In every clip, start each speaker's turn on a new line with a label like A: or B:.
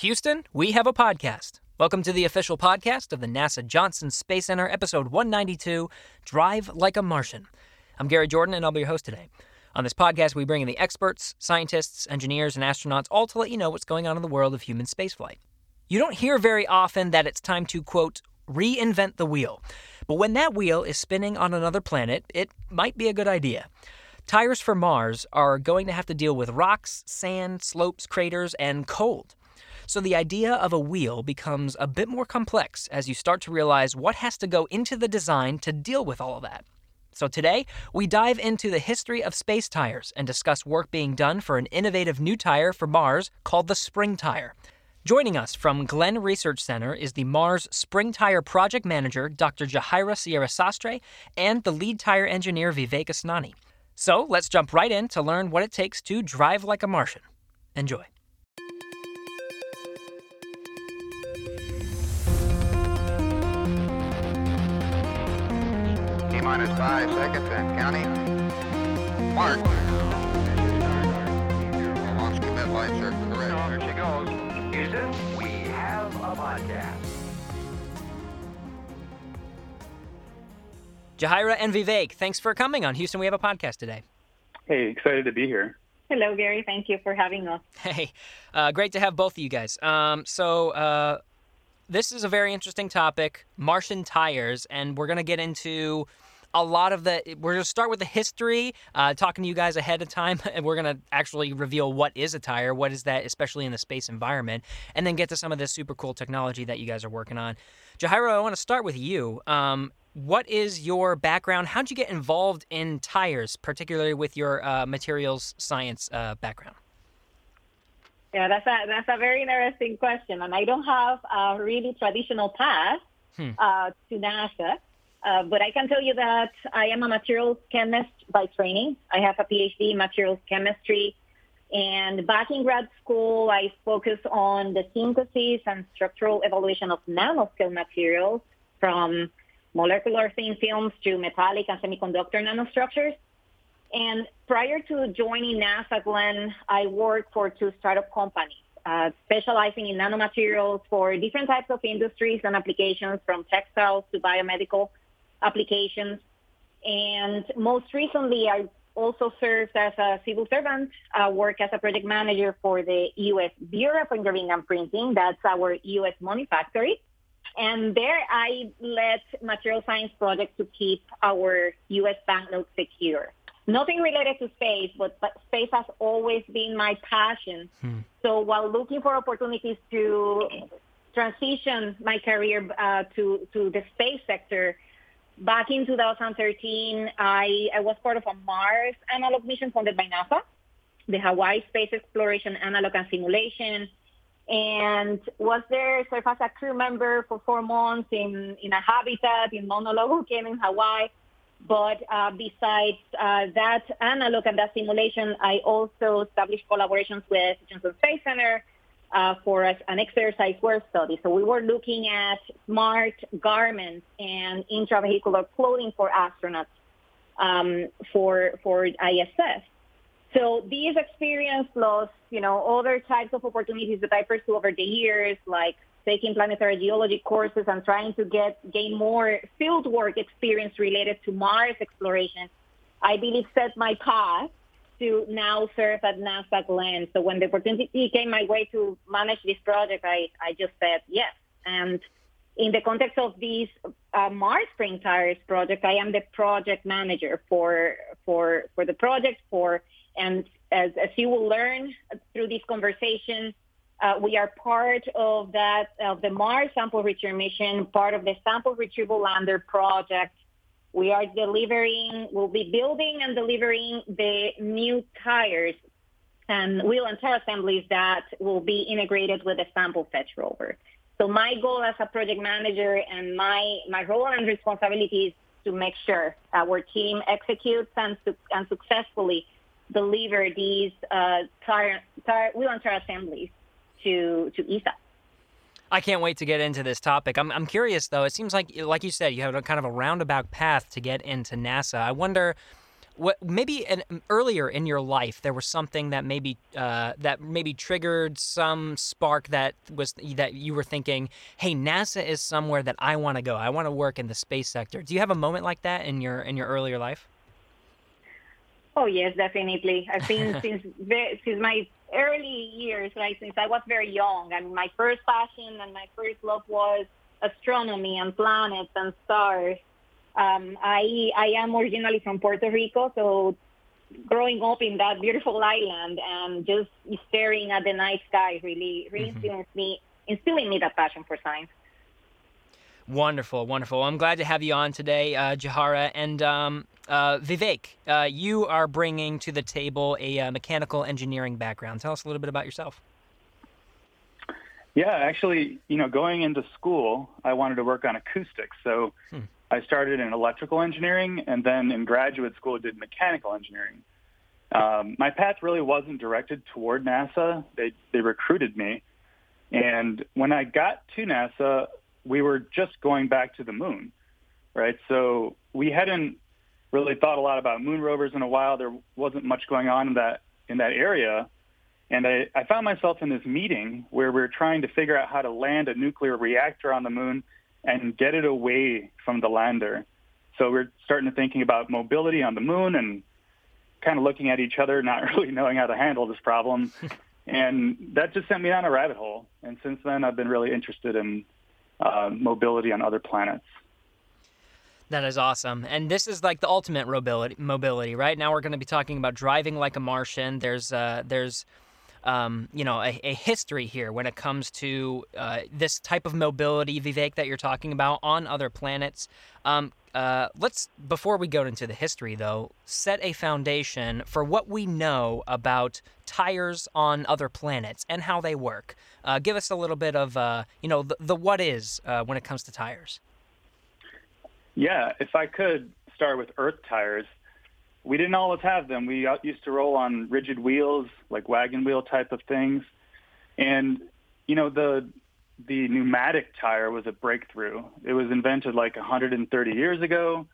A: Houston, we have a podcast. Welcome to the official podcast of the NASA Johnson Space Center, episode 192 Drive Like a Martian. I'm Gary Jordan, and I'll be your host today. On this podcast, we bring in the experts, scientists, engineers, and astronauts, all to let you know what's going on in the world of human spaceflight. You don't hear very often that it's time to, quote, reinvent the wheel. But when that wheel is spinning on another planet, it might be a good idea. Tires for Mars are going to have to deal with rocks, sand, slopes, craters, and cold. So the idea of a wheel becomes a bit more complex as you start to realize what has to go into the design to deal with all of that. So today, we dive into the history of space tires and discuss work being done for an innovative new tire for Mars called the Spring Tire. Joining us from Glenn Research Center is the Mars Spring Tire Project Manager, Dr. Yajaira Sierra Sastre, and the lead tire engineer, Vivake Asnani. So let's jump right in to learn what it takes to drive like a Martian. Enjoy. minus five seconds and counting. Mark. Launch commit light circle. There she goes. Houston, we have a podcast. Yajaira and Vivake, thanks for coming on Houston. We have a podcast today.
B: Hey, excited to be here.
C: Hello, Gary. Thank you for having us. Hey,
A: uh, great to have both of you guys. Um, so, uh, this is a very interesting topic Martian tires, and we're going to get into a lot of the. We're going to start with the history, uh, talking to you guys ahead of time, and we're going to actually reveal what is a tire, what is that, especially in the space environment, and then get to some of this super cool technology that you guys are working on. Yajaira, I want to start with you. Um, what is your background? How did you get involved in tires, particularly with your uh, materials science uh, background?
C: Yeah, that's a that's a very interesting question, and I don't have a really traditional path hmm. uh, to NASA. Uh, but I can tell you that I am a materials chemist by training. I have a PhD in materials chemistry. And back in grad school, I focused on the synthesis and structural evaluation of nanoscale materials from molecular thin films to metallic and semiconductor nanostructures. And prior to joining NASA Glenn, I worked for two startup companies. Uh, specializing in nanomaterials for different types of industries and applications from textiles to biomedical applications. And most recently, I also served as a civil servant, uh, work as a project manager for the U.S. Bureau of Engraving and Printing. That's our U.S. money factory. And there I led material science projects to keep our U.S. banknotes secure. Nothing related to space, but, but space has always been my passion. Hmm. So while looking for opportunities to transition my career uh, to, to the space sector, Back in 2013, I, I was part of a Mars analog mission funded by NASA, the Hawaii Space Exploration Analog and Simulation, and was there, served as a crew member for four months in, in a habitat in Mauna Loa, came in Hawaii. But uh, besides uh, that analog and that simulation, I also established collaborations with Johnson Space Center, uh, for us an exercise wear study. So we were looking at smart garments and intravehicular clothing for astronauts um, for for ISS. So these experience plus you know other types of opportunities that I pursued over the years, like taking planetary geology courses and trying to get gain more fieldwork experience related to Mars exploration, I believe set my path to now serve at NASA Glenn, So when the opportunity came my way to manage this project, I, I just said yes. And in the context of this uh, Mars Spring Tires project, I am the project manager for for for the project. For and as as you will learn through this conversation, uh, we are part of that of the Mars sample return mission, part of the sample retrieval lander project, we are delivering, we'll be building and delivering the new tires and wheel and tire assemblies that will be integrated with the sample fetch rover. So my goal as a project manager and my, my role and responsibility is to make sure our team executes and, and successfully deliver these uh, tire, tire, wheel and tire assemblies to, to ESA.
A: I can't wait to get into this topic. I'm, I'm curious though. It seems like, like you said, you have a kind of a roundabout path to get into NASA. I wonder what maybe an, earlier in your life there was something that maybe uh, that maybe triggered some spark that was that you were thinking, hey, NASA is somewhere that I want to go. I want to work in the space sector. Do you have a moment like that in your in your earlier life?
C: Oh yes, definitely. I've been since since my early years, right? Since I was very young. I mean, my first passion and my first love was astronomy and planets and stars. Um, I I am originally from Puerto Rico, so growing up in that beautiful island and just staring at the night sky really really mm-hmm. influenced me, instilling me that passion for science.
A: Wonderful, wonderful. I'm glad to have you on today, uh, Yajaira. And um, uh, Vivake, uh, you are bringing to the table a uh, mechanical engineering background. Tell us a little bit about yourself.
B: Yeah, actually, you know, going into school, I wanted to work on acoustics. So hmm. I started in electrical engineering and then in graduate school did mechanical engineering. Um, my path really wasn't directed toward NASA. They, they recruited me. And when I got to NASA, we were just going back to the moon, right? So we hadn't really thought a lot about moon rovers in a while. There wasn't much going on in that in that area, and I, I found myself in this meeting where we were trying to figure out how to land a nuclear reactor on the moon and get it away from the lander. So we're starting to thinking about mobility on the moon and kind of looking at each other, not really knowing how to handle this problem. and that just sent me down a rabbit hole. And since then, I've been really interested in uh, mobility on other planets.
A: That is awesome. And this is like the ultimate mobility, mobility right? Now we're going to be talking about driving like a Martian. There's uh, there's um, you know, a, a, history here when it comes to uh, this type of mobility, Vivake, that you're talking about on other planets. Um, uh, let's, before we go into the history, though, set a foundation for what we know about tires on other planets and how they work. Uh, give us a little bit of, uh, you know, the, the what is uh, when it comes to tires.
B: Yeah, if I could start with Earth tires, we didn't always have them. We used to roll on rigid wheels, like wagon wheel type of things, and you know the the pneumatic tire was a breakthrough. It was invented like 130 years ago,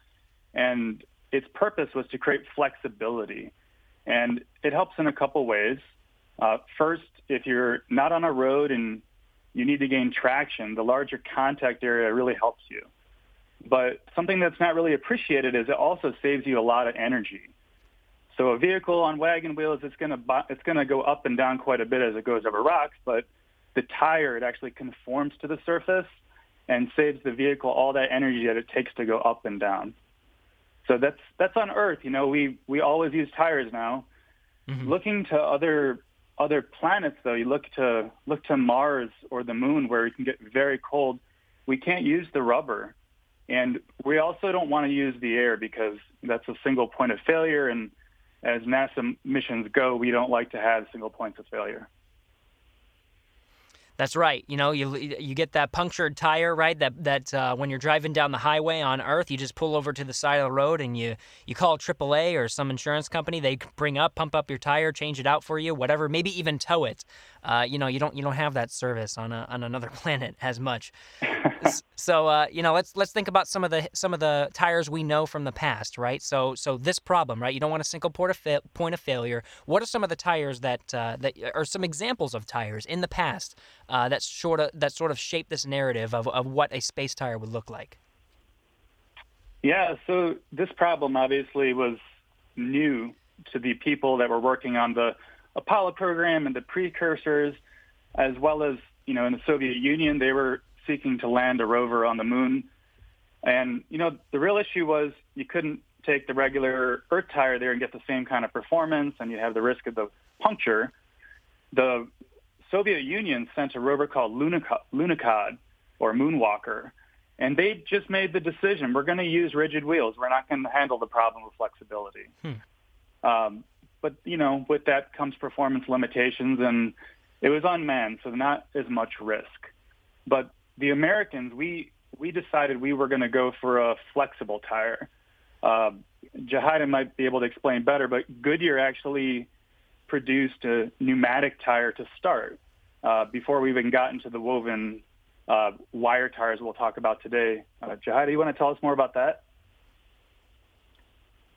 B: and its purpose was to create flexibility, and it helps in a couple ways. Uh, first, if you're not on a road and you need to gain traction, the larger contact area really helps you. But something that's not really appreciated is it also saves you a lot of energy. So a vehicle on wagon wheels, it's gonna it's gonna go up and down quite a bit as it goes over rocks, but the tire it actually conforms to the surface and saves the vehicle all that energy that it takes to go up and down. So that's that's on Earth. You know, we we always use tires now. Mm-hmm. Looking to other other planets, though, you look to look to Mars or the Moon, where it can get very cold. We can't use the rubber. And we also don't want to use the air because that's a single point of failure. And as NASA missions go, we don't like to have single points of failure.
A: That's right. You know, you you get that punctured tire, right? That that uh, when you're driving down the highway on Earth, you just pull over to the side of the road and you you call AAA or some insurance company. They bring up, pump up your tire, change it out for you, whatever. Maybe even tow it. Uh, you know, you don't you don't have that service on a, on another planet as much. so uh, you know, let's let's think about some of the some of the tires we know from the past, right? So so this problem, right? You don't want a single point of, fa- point of failure. What are some of the tires that uh, that are some examples of tires in the past? uh, that sort of that sort of shaped this narrative of, of what a space tire would look like?
B: Yeah, so this problem obviously was new to the people that were working on the Apollo program and the precursors, as well as you know in the Soviet Union they were seeking to land a rover on the moon, and you know the real issue was you couldn't take the regular Earth tire there and get the same kind of performance, and you have the risk of the puncture. The Soviet Union sent a rover called Lunokhod or Moonwalker, and they just made the decision: we're going to use rigid wheels. We're not going to handle the problem of flexibility. Hmm. Um, but you know, with that comes performance limitations, and it was unmanned, so not as much risk. But the Americans, we we decided we were going to go for a flexible tire. Uh, Yajaira might be able to explain better, but Goodyear actually produced a pneumatic tire to start uh, before we even got into the woven uh, wire tires we'll talk about today. Uh, Yajaira, you want to tell us more about that?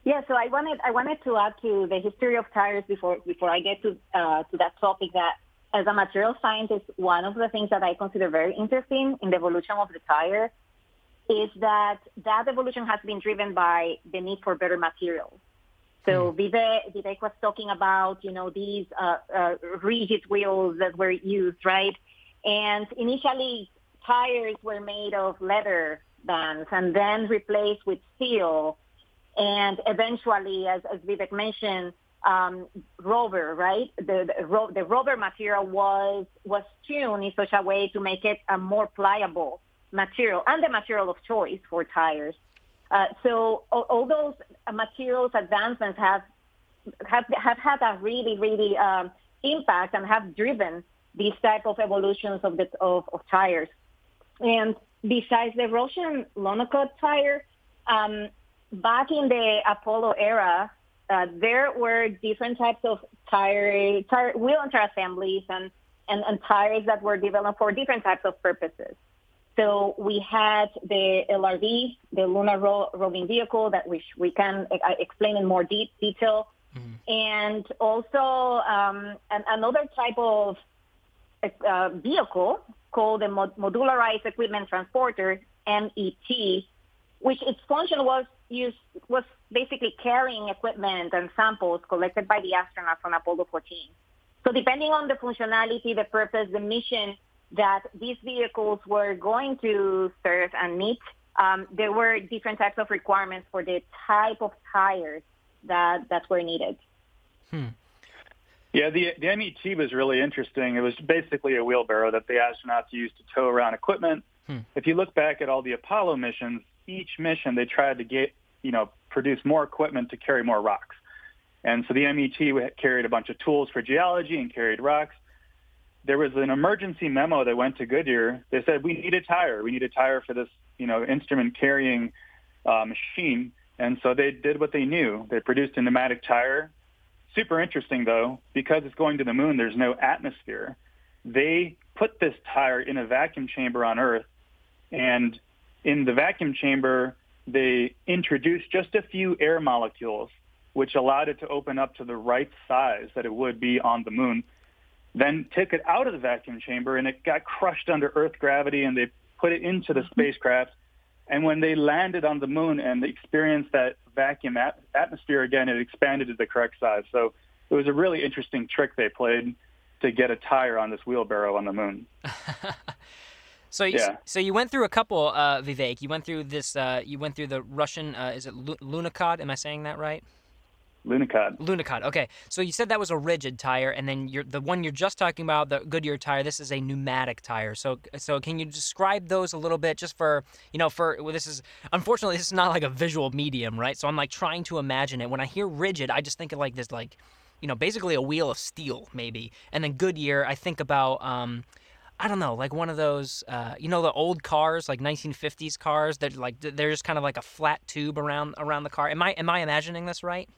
C: Yeah, so I wanted I wanted to add to the history of tires before before I get to uh, to that topic that as a material scientist, one of the things that I consider very interesting in the evolution of the tire is that that evolution has been driven by the need for better materials. So Vivake, mm. Vivake was talking about, you know, these uh, uh, rigid wheels that were used, right? And initially, tires were made of leather bands and then replaced with steel. And eventually, as, as Vivake mentioned, um, rubber, right? The, the, ro- the rubber material was, was tuned in such a way to make it a more pliable material and the material of choice for tires. Uh, so all, all those materials advancements have have, have had a really, really um, impact and have driven these type of evolutions of, the, of, of tires. And besides the Russian Lunokhod tire, um, back in the Apollo era, uh, there were different types of tire, tire wheel and tire assemblies and, and, and tires that were developed for different types of purposes. So we had the LRV, the lunar ro- roving vehicle that we, sh- we can uh, explain in more deep detail. Mm-hmm. And also um, an- another type of uh, vehicle called the mod- modularized equipment transporter, MET, which its function was used, was basically carrying equipment and samples collected by the astronauts on Apollo 14. So depending on the functionality, the purpose, the mission, that these vehicles were going to serve and meet. Um, there were different types of requirements for the type of tires that, that were needed.
B: Hmm. Yeah, the, the MET was really interesting. It was basically a wheelbarrow that the astronauts used to tow around equipment. Hmm. If you look back at all the Apollo missions, each mission they tried to get, you know, produce more equipment to carry more rocks. And so the MET carried a bunch of tools for geology and carried rocks there was an emergency memo that went to Goodyear. They said we need a tire. We need a tire for this, you know, instrument carrying uh, machine. And so they did what they knew. They produced a pneumatic tire. Super interesting though, because it's going to the moon. There's no atmosphere. They put this tire in a vacuum chamber on Earth, and in the vacuum chamber, they introduced just a few air molecules, which allowed it to open up to the right size that it would be on the moon then took it out of the vacuum chamber and it got crushed under Earth gravity and they put it into the mm-hmm. spacecraft. And when they landed on the moon and experienced that vacuum at- atmosphere again, it expanded to the correct size. So it was a really interesting trick they played to get a tire on this wheelbarrow on the moon.
A: so, you, yeah. so you went through a couple, uh, Vivake. You went through this. Uh, you went through the Russian. Uh, is it Lu- Lunokhod? Am I saying that right?
B: Lunokhod.
A: Lunokhod. Okay, so you said that was a rigid tire, and then the one you're just talking about, the Goodyear tire. This is a pneumatic tire. So, so can you describe those a little bit, just for you know, for well, this is unfortunately this is not like a visual medium, right? So I'm like trying to imagine it. When I hear rigid, I just think of like this, like you know, basically a wheel of steel, maybe. And then Goodyear, I think about. Um, I don't know, like one of those, uh, you know, the old cars, like 1950s cars They're like they're just kind of like a flat tube around around the car. Am I am I imagining this right?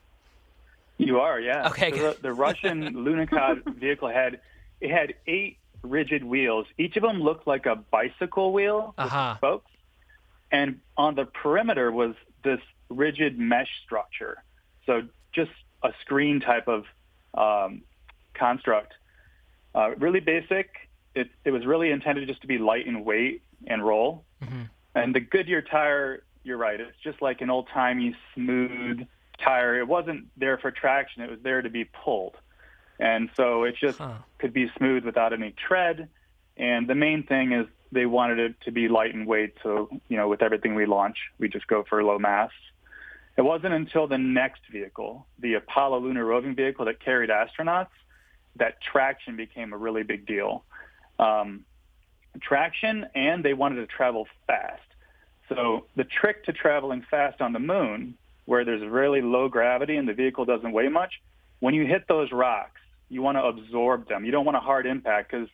B: You are, yeah. Okay. So the, the, Russian Lunokhod vehicle had it had eight rigid wheels. Each of them looked like a bicycle wheel with uh-huh. spokes, and on the perimeter was this rigid mesh structure. So just a screen type of um, construct. Uh, really basic. It, it was really intended just to be light in weight and roll. Mm-hmm. And the Goodyear tire, you're right. It's just like an old timey smooth tire. It wasn't there for traction, it was there to be pulled. And so it just huh. could be smooth without any tread. And the main thing is they wanted it to be light and weight. So, you know, with everything we launch, we just go for low mass. It wasn't until the next vehicle, the Apollo lunar roving vehicle that carried astronauts, that traction became a really big deal. Um, traction, and they wanted to travel fast. So the trick to traveling fast on the moon where there's really low gravity and the vehicle doesn't weigh much, when you hit those rocks, you want to absorb them. You don't want a hard impact because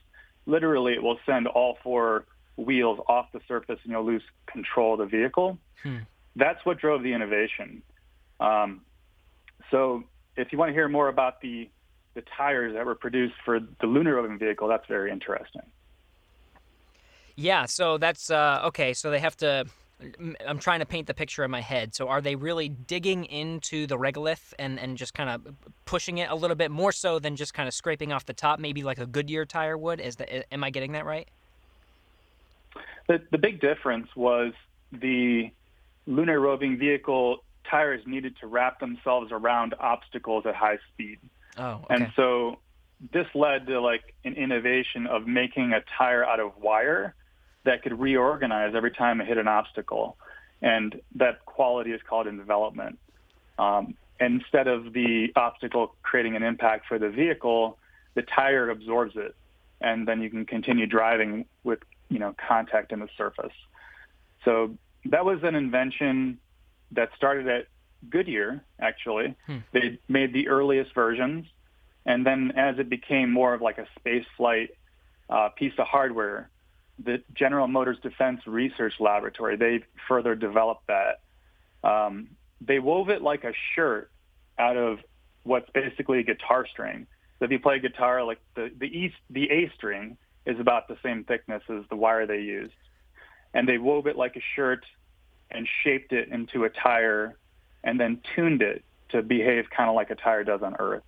B: literally it will send all four wheels off the surface and you'll lose control of the vehicle. Hmm. That's what drove the innovation. Um, so if you want to hear more about the the tires that were produced for the lunar rover vehicle, that's very interesting.
A: Yeah, so that's uh, okay. So they have to I'm trying to paint the picture in my head. So are they really digging into the regolith and, and just kind of pushing it a little bit more so than just kind of scraping off the top, maybe like a Goodyear tire would? Is that? am I getting that right?
B: The, the big difference was the lunar roving vehicle tires needed to wrap themselves around obstacles at high speed. Oh, okay. And so this led to like an innovation of making a tire out of wire that could reorganize every time it hit an obstacle. And that quality is called envelopment. Um, instead of the obstacle creating an impact for the vehicle, the tire absorbs it, and then you can continue driving with you know contact in the surface. So that was an invention that started at Goodyear. Actually, hmm. they made the earliest versions, and then as it became more of like a space flight uh, piece of hardware, the General Motors Defense Research Laboratory. They further developed that. Um, they wove it like a shirt out of what's basically a guitar string. So if you play guitar, like the the E the A string is about the same thickness as the wire they used, and they wove it like a shirt and shaped it into a tire, and then tuned it to behave kind of like a tire does on Earth.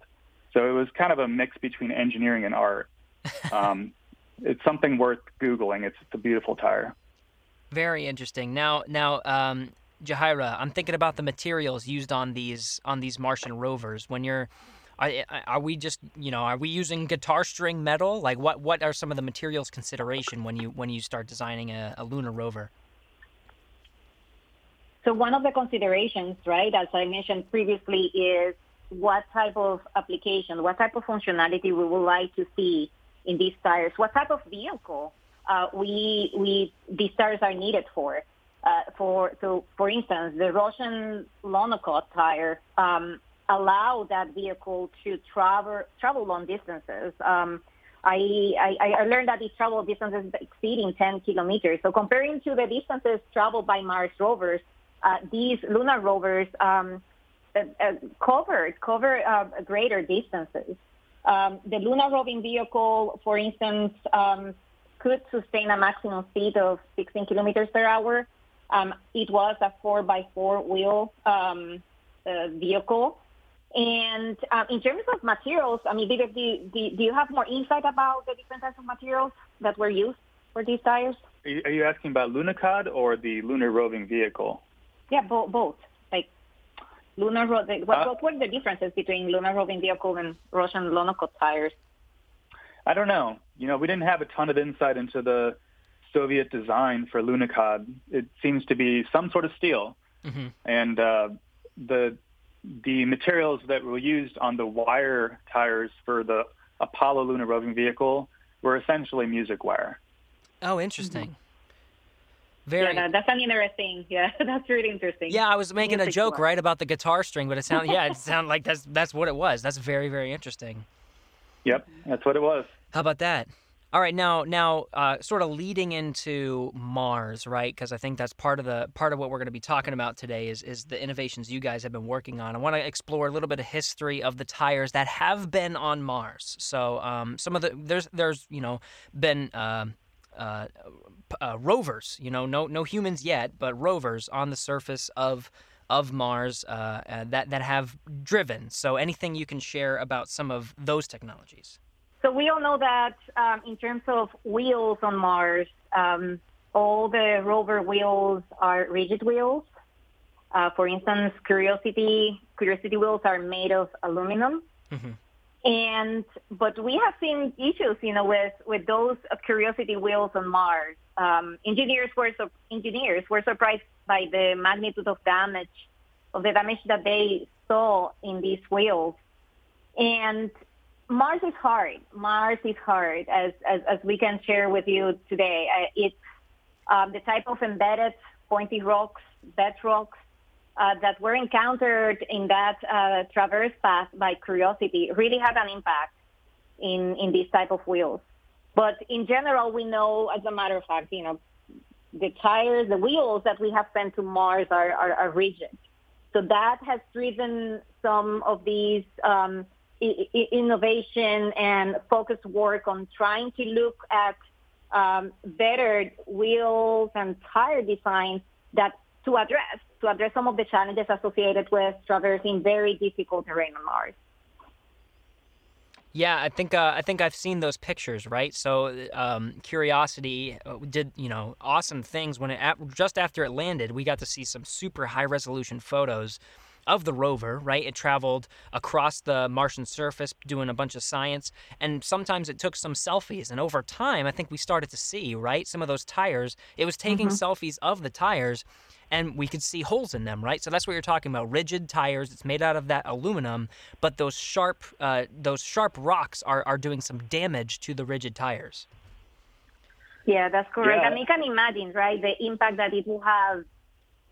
B: So it was kind of a mix between engineering and art. Um, it's something worth googling. It's, it's a beautiful tire.
A: Very interesting. Now, now, um, Yajaira, I'm thinking about the materials used on these on these Martian rovers. When you're, are we just you know are we using guitar string metal? Like what what are some of the materials consideration when you when you start designing a, a lunar rover?
C: So one of the considerations, right, as I mentioned previously, is what type of application, what type of functionality we would like to see in these tires, what type of vehicle uh, we, we, these tires are needed for. Uh, for so, for instance, the Russian Lunokhod tire um, allow that vehicle to travel travel long distances. Um, I, I, I learned that it travel distances exceeding 10 kilometers. So comparing to the distances traveled by Mars rovers, uh, these lunar rovers um, uh, uh, cover cover uh, greater distances. Um, the lunar roving vehicle, for instance, um, could sustain a maximum speed of 16 kilometers per hour. Um, it was a four by four wheel um, uh, vehicle. And um, in terms of materials, I mean, do, do, do, you have more insight about the different types of materials that were used for these tires?
B: Are you asking about Lunokhod or the lunar roving vehicle?
C: Yeah, bo- both lunar road. What, uh, what were the differences between lunar roving vehicle and Russian Lunokhod tires?
B: I don't know. You know, we didn't have a ton of insight into the Soviet design for Lunokhod. It seems to be some sort of steel, mm-hmm. and uh, the the materials that were used on the wire tires for the Apollo lunar roving vehicle were essentially music wire.
A: Oh, interesting.
C: Mm-hmm. Very. Yeah, that's an interesting. Yeah, that's really interesting.
A: Yeah, I was making Music a joke one. right about the guitar string, but it sounded yeah, it sounded like that's that's what it was. That's very very interesting.
B: Yep, that's what it was.
A: How about that? All right, now now uh, sort of leading into Mars, right? Because I think that's part of the part of what we're going to be talking about today is is the innovations you guys have been working on. I want to explore a little bit of history of the tires that have been on Mars. So um, some of the there's there's you know been. Uh, uh, uh, rovers, you know, no no humans yet, but rovers on the surface of of Mars uh, uh, that that have driven. So anything you can share about some of those technologies?
C: So we all know that um, in terms of wheels on Mars, um, all the rover wheels are rigid wheels. Uh, for instance, Curiosity Curiosity wheels are made of aluminum. Mm-hmm. And but we have seen issues, you know, with with those Curiosity wheels on Mars. Um, engineers were su- engineers were surprised by the magnitude of damage, of the damage that they saw in these wheels. And Mars is hard. Mars is hard, as as, as we can share with you today. Uh, it's um, the type of embedded pointy rocks, bedrocks, uh, that were encountered in that uh, traverse path by curiosity really had an impact in, in these type of wheels. But in general, we know, as a matter of fact, you know, the tires, the wheels that we have sent to Mars are, are, are rigid. So that has driven some of these um, I- innovation and focused work on trying to look at um, better wheels and tire designs that to address to address some of the challenges associated with traversing very difficult terrain on Mars.
A: Yeah, I think uh, I think I've seen those pictures, right? So um, Curiosity uh, did you know awesome things when it just after it landed, we got to see some super high resolution photos of the rover, right? It traveled across the Martian surface doing a bunch of science, and sometimes it took some selfies. And over time, I think we started to see, right, some of those tires. It was taking mm-hmm. selfies of the tires, and we could see holes in them, right? So that's what you're talking about. Rigid tires. It's made out of that aluminum, but those sharp, uh, those sharp rocks are are doing some damage to the rigid tires.
C: Yeah, that's correct. Yeah. And you can imagine, right, the impact that it will have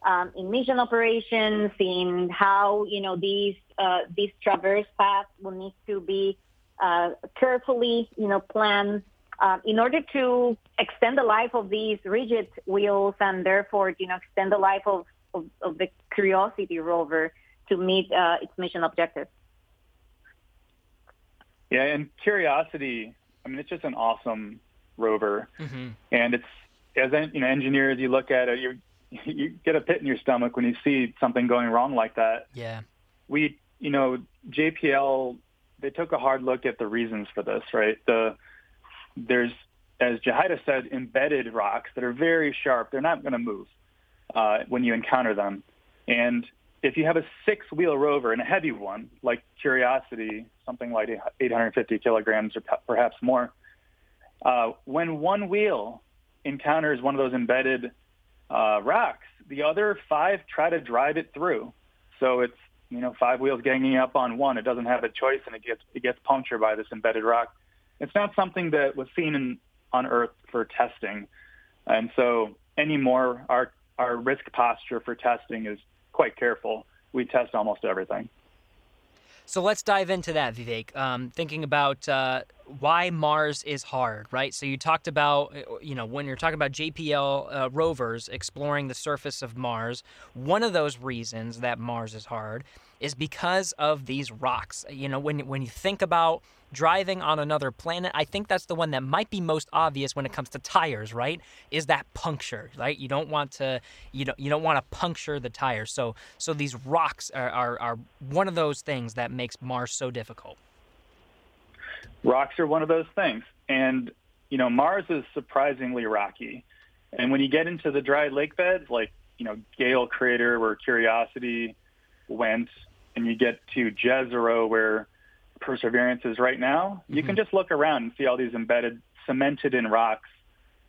C: um, in mission operations, in how you know these uh, these traverse paths will need to be uh, carefully you know planned uh, in order to extend the life of these rigid wheels and therefore you know extend the life of of, of the Curiosity rover to meet uh, its mission objectives.
B: Yeah, and Curiosity, I mean, it's just an awesome rover, mm-hmm. and it's as you know, engineers, you look at it, you you get a pit in your stomach when you see something going wrong like that. Yeah. We, you know, JPL, they took a hard look at the reasons for this, right? The there's, as Yajaira said, embedded rocks that are very sharp. They're not going to move uh, when you encounter them. And if you have a six-wheel rover and a heavy one, like Curiosity, something like 850 kilograms or perhaps more, uh, when one wheel encounters one of those embedded uh, rocks. The other five try to drive it through. So it's you know five wheels ganging up on one. It doesn't have a choice, and it gets it gets punctured by this embedded rock. It's not something that was seen in, on Earth for testing, and so anymore our our risk posture for testing is quite careful. We test almost everything.
A: So let's dive into that, Vivake. Um, thinking about uh, why Mars is hard, right? So you talked about, uh, you know, when you're talking about JPL uh, rovers exploring the surface of Mars, one of those reasons that Mars is hard is because of these rocks. You know, when when you think about driving on another planet, I think that's the one that might be most obvious when it comes to tires, right? Is that puncture, right? You don't want to you don't you don't want to puncture the tire. So so these rocks are, are, are one of those things that makes Mars so difficult.
B: Rocks are one of those things. And you know, Mars is surprisingly rocky. And when you get into the dry lake beds like, you know, Gale Crater where Curiosity went and you get to Jezero where Perseverance is right now, mm-hmm. you can mm-hmm. just look around and see all these embedded, cemented in rocks.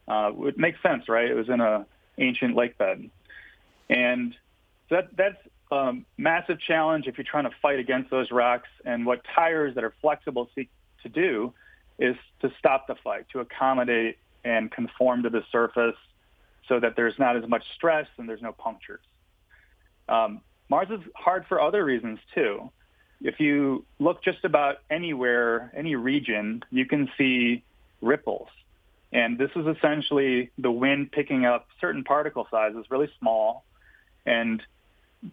B: Uh, it makes sense, right? It was in a ancient lake bed, and that that's a um, massive challenge if you're trying to fight against those rocks. And what tires that are flexible seek to do is to stop the fight, to accommodate and conform to the surface so that there's not as much stress and there's no punctures. Um, Mars is hard for other reasons too. If you look just about anywhere, any region, you can see ripples. And this is essentially the wind picking up certain particle sizes, really small, and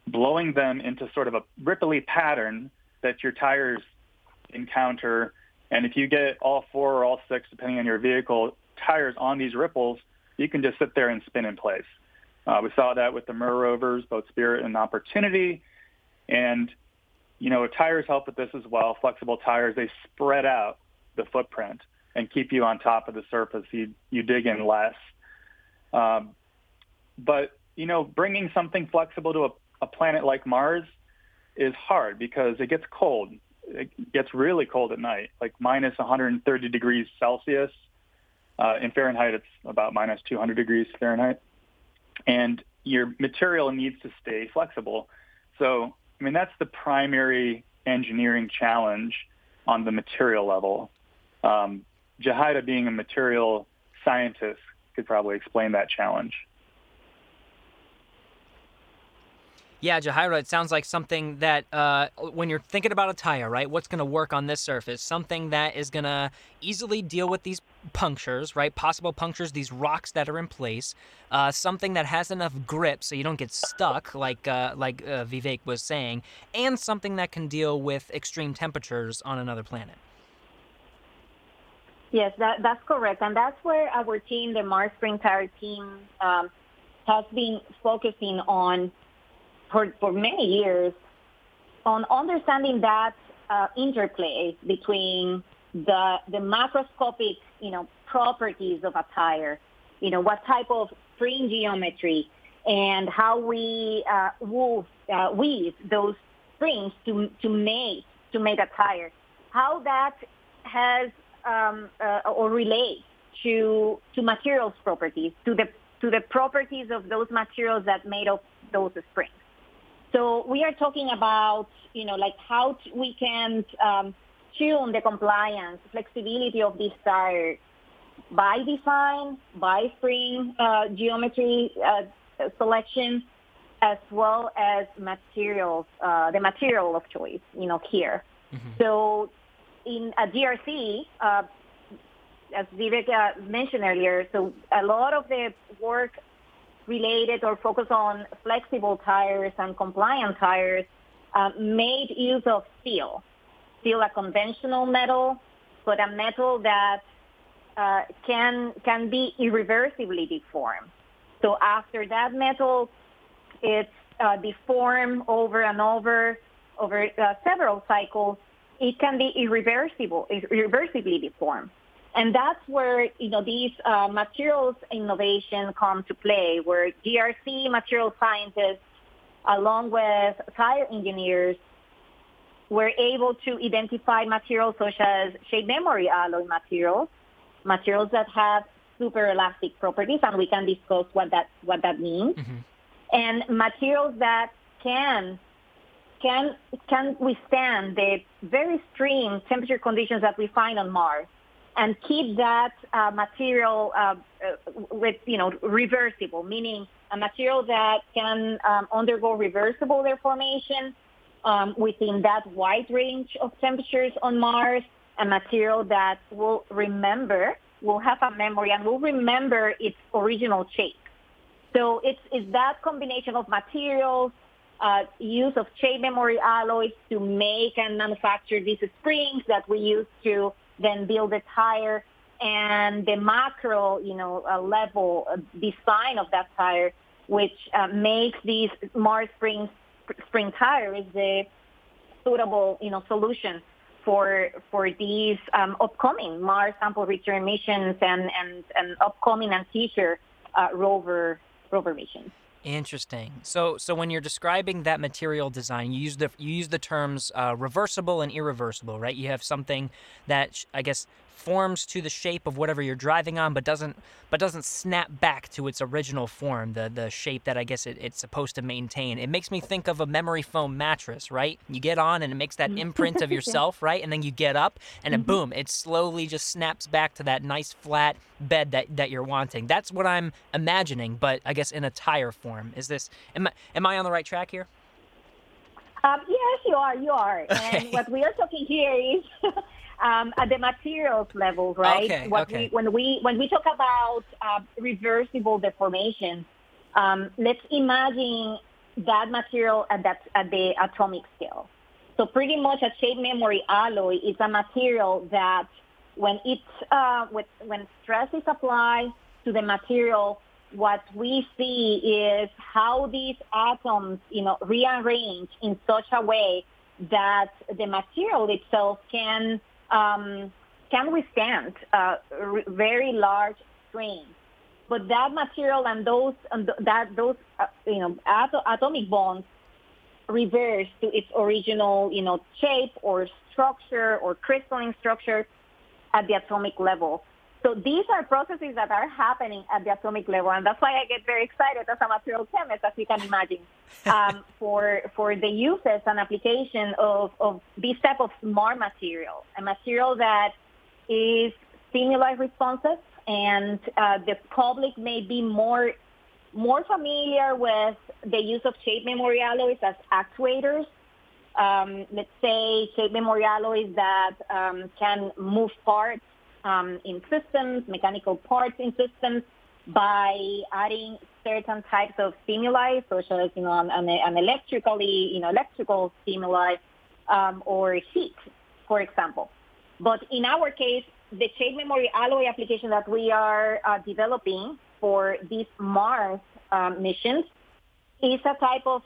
B: blowing them into sort of a ripply pattern that your tires encounter. And if you get all four or all six, depending on your vehicle, tires on these ripples, you can just sit there and spin in place. Uh, we saw that with the MER Rovers, both Spirit and Opportunity. And, you know, tires help with this as well. Flexible tires, they spread out the footprint and keep you on top of the surface. You, you dig in less. Um, but, you know, bringing something flexible to a, a planet like Mars is hard because it gets cold. It gets really cold at night, like minus 130 degrees Celsius. Uh, in Fahrenheit, it's about minus 200 degrees Fahrenheit and your material needs to stay flexible. So, I mean, that's the primary engineering challenge on the material level. Um, Yajaira, being a material scientist, could probably explain that challenge.
A: Yeah, Yajaira, it sounds like something that uh, when you're thinking about a tire, right? What's going to work on this surface? Something that is going to easily deal with these punctures, right? Possible punctures, these rocks that are in place. Uh, something that has enough grip so you don't get stuck, like uh, like uh, Vivake was saying, and something that can deal with extreme temperatures on another planet.
C: Yes, that, that's correct, and that's where our team, the Mars Spring Tire team, um, has been focusing on for, for many years on understanding that uh, interplay between the, the macroscopic, you know, properties of a tire, you know, what type of spring geometry and how we uh, uh, weave those springs to, to make to make a tire, how that has um, uh, or relates to to materials properties, to the to the properties of those materials that made up those springs. So we are talking about, you know, like how we can um, tune the compliance, flexibility of this tire by design, by spring uh, geometry uh, selection, as well as materials, uh, the material of choice, you know, here. Mm-hmm. So in a DRC, uh, as Vivake uh, mentioned earlier, so a lot of the work related or focus on flexible tires and compliant tires uh, made use of steel. Steel, a conventional metal, but a metal that uh, can can be irreversibly deformed. So after that metal, it's uh, deformed over and over over uh, several cycles. It can be irreversible, irreversibly deformed. And that's where, you know, these uh, materials innovation come to play, where GRC material scientists, along with tire engineers, were able to identify materials such as shape memory alloy materials, materials that have super elastic properties, and we can discuss what that what that means, mm-hmm. and materials that can can can withstand the very extreme temperature conditions that we find on Mars and keep that uh, material uh, uh, with, you know, reversible, meaning a material that can um, undergo reversible deformation um, within that wide range of temperatures on Mars, a material that will remember, will have a memory and will remember its original shape. So it's, it's that combination of materials, uh, use of shape memory alloys to make and manufacture these springs that we use to then build it higher. And the macro, you know, uh, level uh, design of that tire, which uh, makes these Mars spring spring tire, is the suitable, you know, solution for for these um, upcoming Mars sample return missions and and, and upcoming and future uh, rover rover missions.
A: Interesting. So, so when you're describing that material design, you use the you use the terms uh, reversible and irreversible, right? You have something that I guess forms to the shape of whatever you're driving on, but doesn't but doesn't snap back to its original form, the the shape that I guess it, it's supposed to maintain. It makes me think of a memory foam mattress, right? You get on and it makes that mm. imprint of yourself, yeah. right? And then you get up and mm-hmm. it, boom, it slowly just snaps back to that nice flat bed that that you're wanting. That's what I'm imagining, but I guess in a tire form. Is this am I, am I on the right track here?
C: Um, yes, you are. You are. And what we are talking here is um, at the materials level, right? Okay, what okay. We, when we when we talk about uh, reversible deformation, um, let's imagine that material at that at the atomic scale. So pretty much a shape memory alloy is a material that when it's uh, with, when stress is applied to the material, what we see is how these atoms, you know, rearrange in such a way that the material itself can um, can withstand uh, r- very large strains. But that material and those and th- that those uh, you know atomic bonds reverse to its original you know shape or structure or crystalline structure at the atomic level. So these are processes that are happening at the atomic level, and that's why I get very excited as a material chemist, as you can imagine, um, for for the uses and application of, of this type of smart material, a material that is stimuli responsive, and uh, the public may be more more familiar with the use of shape memory alloys as actuators. Um, let's say shape memory alloys that um, can move parts um, in systems, mechanical parts in systems, by adding certain types of stimuli, such as you know an, an electrically you know electrical stimuli um, or heat, for example. But in our case, the shape memory alloy application that we are uh, developing for these Mars um, missions is a type of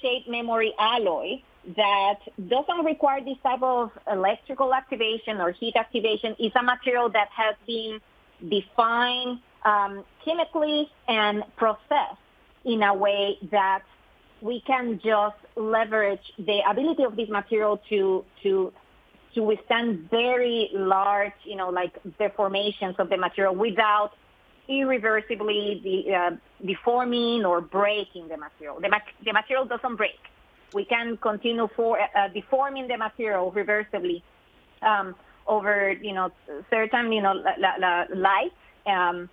C: shape memory alloy that doesn't require this type of electrical activation or heat activation is a material that has been defined um, chemically and processed in a way that we can just leverage the ability of this material to to to withstand very large, you know, like deformations of the material without irreversibly de- uh, deforming or breaking the material. The, ma- the material doesn't break we can continue for, uh, uh, deforming the material reversibly um, over, you know, certain, you know, la- la- light um,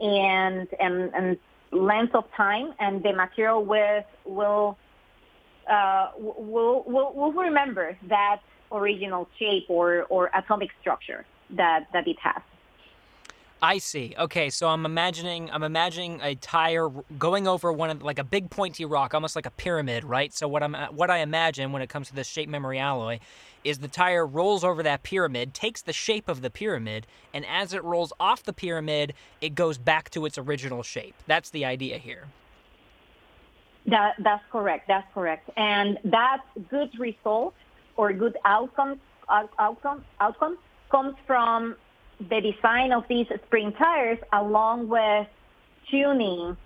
C: and, and, and length of time, and the material with, will, uh, will, will, will remember that original shape or, or atomic structure that, that it has.
A: I see. Okay, so I'm imagining I'm imagining a tire going over one of like a big pointy rock, almost like a pyramid, right? So what I'm what I imagine when it comes to this shape memory alloy is the tire rolls over that pyramid, takes the shape of the pyramid, and as it rolls off the pyramid, it goes back to its original shape. That's the idea here.
C: That that's correct. That's correct. And that good result or good outcome outcome outcome comes from the design of these spring tires along with tuning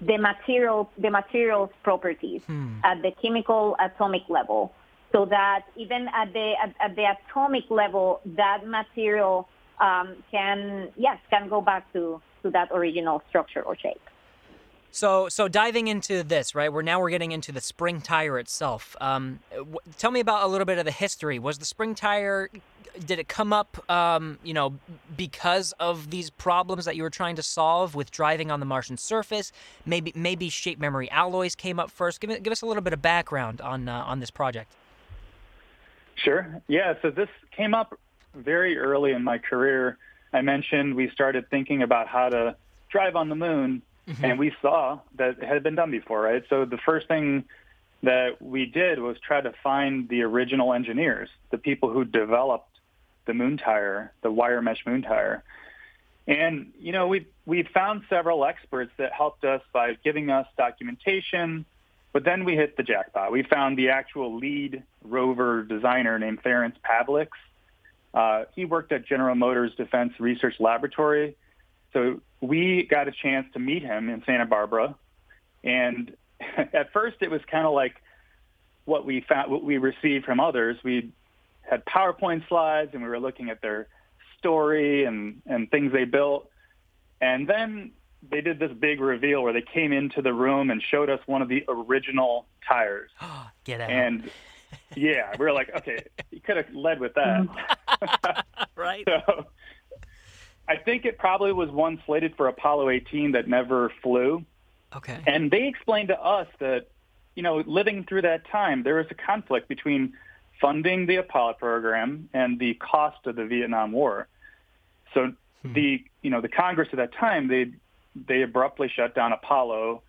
C: the material the materials properties hmm. at the chemical atomic level so that even at the at, at the atomic level that material um, can yes can go back to to that original structure or shape
A: so, so diving into this, right? We're now we're getting into the spring tire itself. Um, w- tell me about a little bit of the history. Was the spring tire did it come up, um, you know, because of these problems that you were trying to solve with driving on the Martian surface? Maybe maybe shape memory alloys came up first. Give, give us a little bit of background on uh, on this project.
B: Sure. Yeah. So this came up very early in my career. I mentioned we started thinking about how to drive on the moon, mm-hmm. and we saw that it had been done before, right? So the first thing that we did was try to find the original engineers, the people who developed the moon tire, the wire mesh moon tire. And you know, we we found several experts that helped us by giving us documentation, but then we hit the jackpot. We found the actual lead rover designer named Ferenc Pavlics. Uh, he worked at General Motors Defense Research Laboratory, so we got a chance to meet him in Santa Barbara. And at first, it was kind of like what we found, what we received from others. We had PowerPoint slides and we were looking at their story and, and things they built. And then they did this big reveal where they came into the room and showed us one of the original tires.
A: Get out.
B: And yeah, we were like, okay, you could have led with that. Mm-hmm.
A: right.
B: So I think it probably was one slated for Apollo 18 that never flew.
A: Okay.
B: And they explained to us that, you know, living through that time, there was a conflict between funding the Apollo program and the cost of the Vietnam War. So hmm. the you know the Congress at that time they they abruptly shut down Apollo.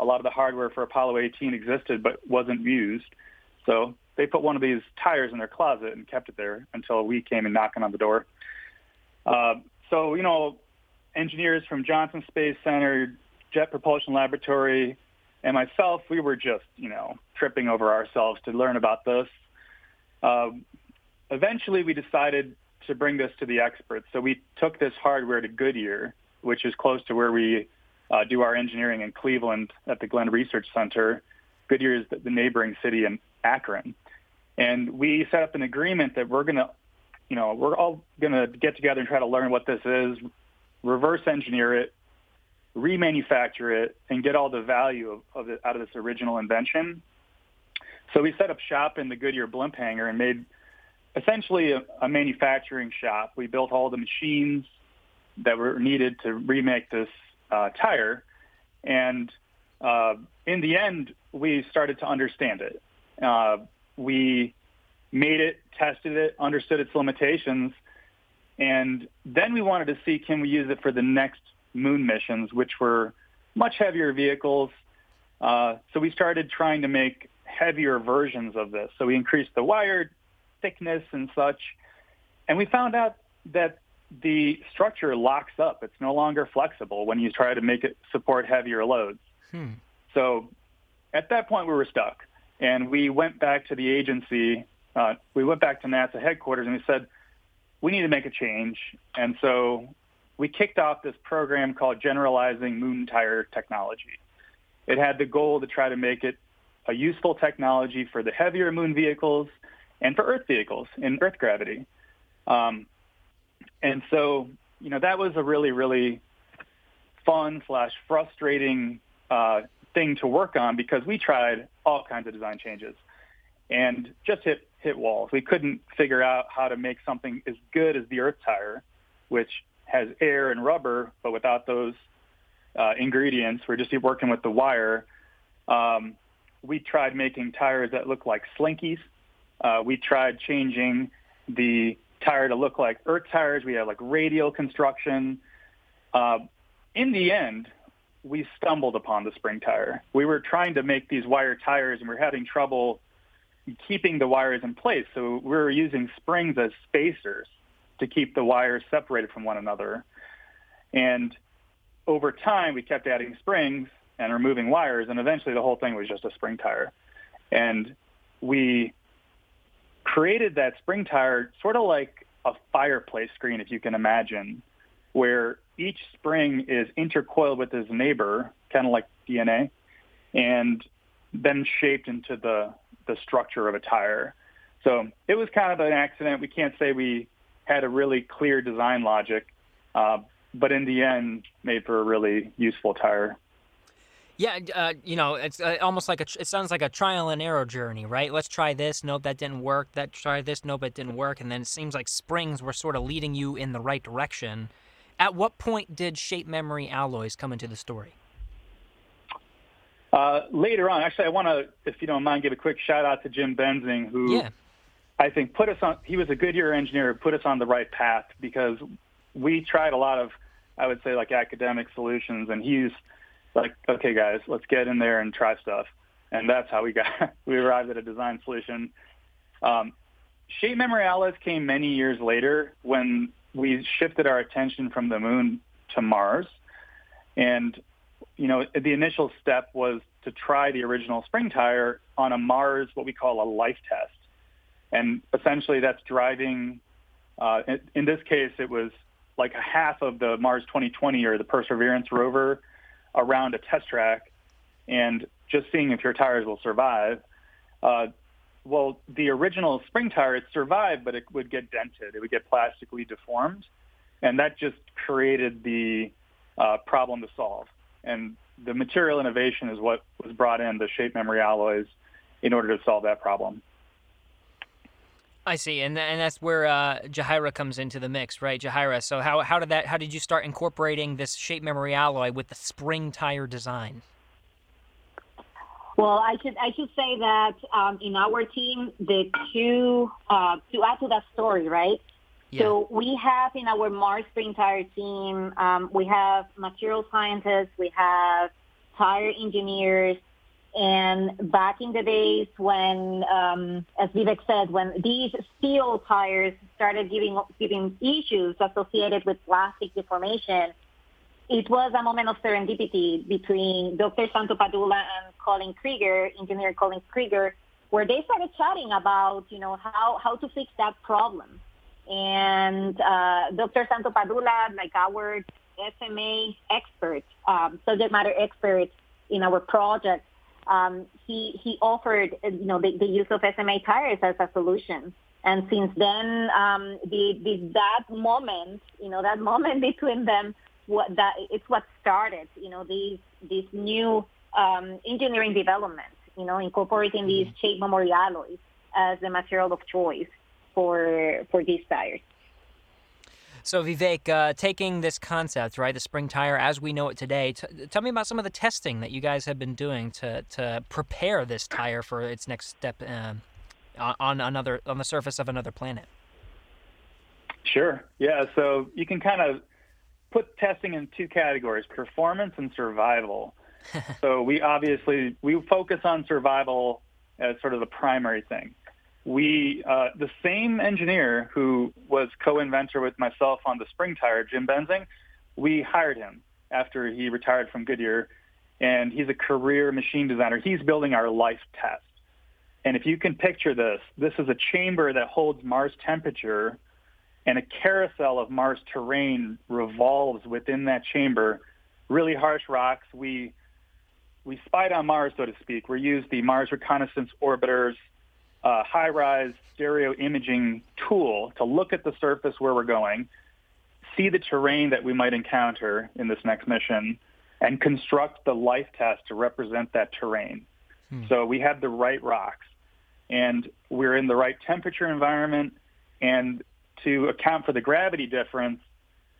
B: A lot of the hardware for Apollo 18 existed but wasn't used. So they put one of these tires in their closet and kept it there until we came and knocking on the door. Uh, so you know, engineers from Johnson Space Center, Jet Propulsion Laboratory, and myself, we were just you know tripping over ourselves to learn about this um, eventually, we decided to bring this to the experts. So we took this hardware to Goodyear, which is close to where we uh, do our engineering in Cleveland at the Glenn Research Center. Goodyear is the neighboring city in Akron. And we set up an agreement that we're going to, you know, we're all going to get together and try to learn what this is, reverse engineer it, remanufacture it, and get all the value of, of it out of this original invention so we set up shop in the Goodyear blimp hangar and made essentially a, a manufacturing shop. We built all the machines that were needed to remake this uh, tire. And uh, in the end, we started to understand it. Uh, we made it, tested it, understood its limitations, and then we wanted to see can we use it for the next moon missions, which were much heavier vehicles. Uh, so we started trying to make heavier versions of this. So we increased the wire thickness and such. And we found out that the structure locks up. It's no longer flexible when you try to make it support heavier loads. Hmm. So at that point, we were stuck. And we went back to the agency. Uh, we went back to NASA headquarters and we said, we need to make a change. And so we kicked off this program called Generalizing Moon Tire Technology. It had the goal to try to make it a useful technology for the heavier moon vehicles and for Earth vehicles in Earth gravity. Um, and so, you know, that was a really, really fun slash frustrating uh, thing to work on because we tried all kinds of design changes and just hit hit walls. We couldn't figure out how to make something as good as the Earth tire, which has air and rubber, but without those uh, ingredients, we're just working with the wire. Um, we tried making tires that look like slinkies. Uh, we tried changing the tire to look like earth tires. We had like radial construction. Uh, in the end, we stumbled upon the spring tire. We were trying to make these wire tires and we are having trouble keeping the wires in place. So we were using springs as spacers to keep the wires separated from one another. And over time, we kept adding springs and removing wires, and eventually the whole thing was just a spring tire. And we created that spring tire sort of like a fireplace screen, if you can imagine, where each spring is intercoiled with its neighbor, kind of like DNA, and then shaped into the, the structure of a tire. So it was kind of an accident. We can't say we had a really clear design logic, uh, but in the end, made for a really useful tire.
A: Yeah, uh, you know, it's uh, almost like a. It sounds like a trial and error journey, right? Let's try this. Nope, that didn't work. That try this. Nope, it didn't work. And then it seems like springs were sort of leading you in the right direction. At what point did shape memory alloys come into the story?
B: Uh, later on, actually, I want to, if you don't mind, give a quick shout out to Jim Benzing, who yeah. I think put us on. He was a Goodyear engineer, who put us on the right path because we tried a lot of, I would say, like academic solutions, and he's like, okay, guys, let's get in there and try stuff. And that's how we got we arrived at a design solution. Um, Shape Memory alloys came many years later when we shifted our attention from the moon to Mars. And, you know, the initial step was to try the original spring tire on a Mars, what we call a life test. And essentially that's driving, uh, in, in, this case, it was like a half of the Mars 2020 or the Perseverance rover around a test track and just seeing if your tires will survive. Uh, well, the original spring tire, it survived, but it would get dented. It would get plastically deformed. And that just created the uh, problem to solve. And the material innovation is what was brought in, the shape memory alloys, in order to solve that problem.
A: I see, and and that's where uh, Yajaira comes into the mix, right? Yajaira. So how how did that? How did you start incorporating this shape memory alloy with the spring tire design?
C: Well, I should I should say that um, in our team, the two uh, to add to that story, right? Yeah. So we have in our Mars spring tire team, um, we have material scientists, we have tire engineers, and back in the days when, um, as Vivake said, when these steel tires started giving giving issues associated with plastic deformation, it was a moment of serendipity between Dr. Santo Padula and Colin Creager, engineer Colin Creager, where they started chatting about, you know, how, how to fix that problem. And uh, Dr. Santo Padula, like our SMA expert, um, subject matter expert in our project, um, he he offered uh, you know the, the, use of SMA tires as a solution. And since then, um, the, the, that moment, you know, that moment between them, what that it's what started, you know, these these new um, engineering development, you know, incorporating these shape mm-hmm. memory alloys as the material of choice for for these tires.
A: So Vivake, uh, taking this concept, right, the spring tire as we know it today, t- tell me about some of the testing that you guys have been doing to to prepare this tire for its next step uh, on another on the surface of another planet.
B: Sure. Yeah. So you can kind of put testing in two categories: performance and survival. so we obviously we focus on survival as sort of the primary thing we uh, the same engineer who was co-inventor with myself on the spring tire, Jim Benzing, we hired him after he retired from Goodyear, and he's a career machine designer. He's building our life test, and if you can picture this, this is a chamber that holds Mars temperature, and a carousel of Mars terrain revolves within that chamber. Really harsh rocks. We we spied on Mars, so to speak. We used the Mars reconnaissance orbiters uh, HiRISE stereo imaging tool to look at the surface where we're going, see the terrain that we might encounter in this next mission, and construct the life test to represent that terrain. Hmm. So we have the right rocks, and we're in the right temperature environment, and to account for the gravity difference,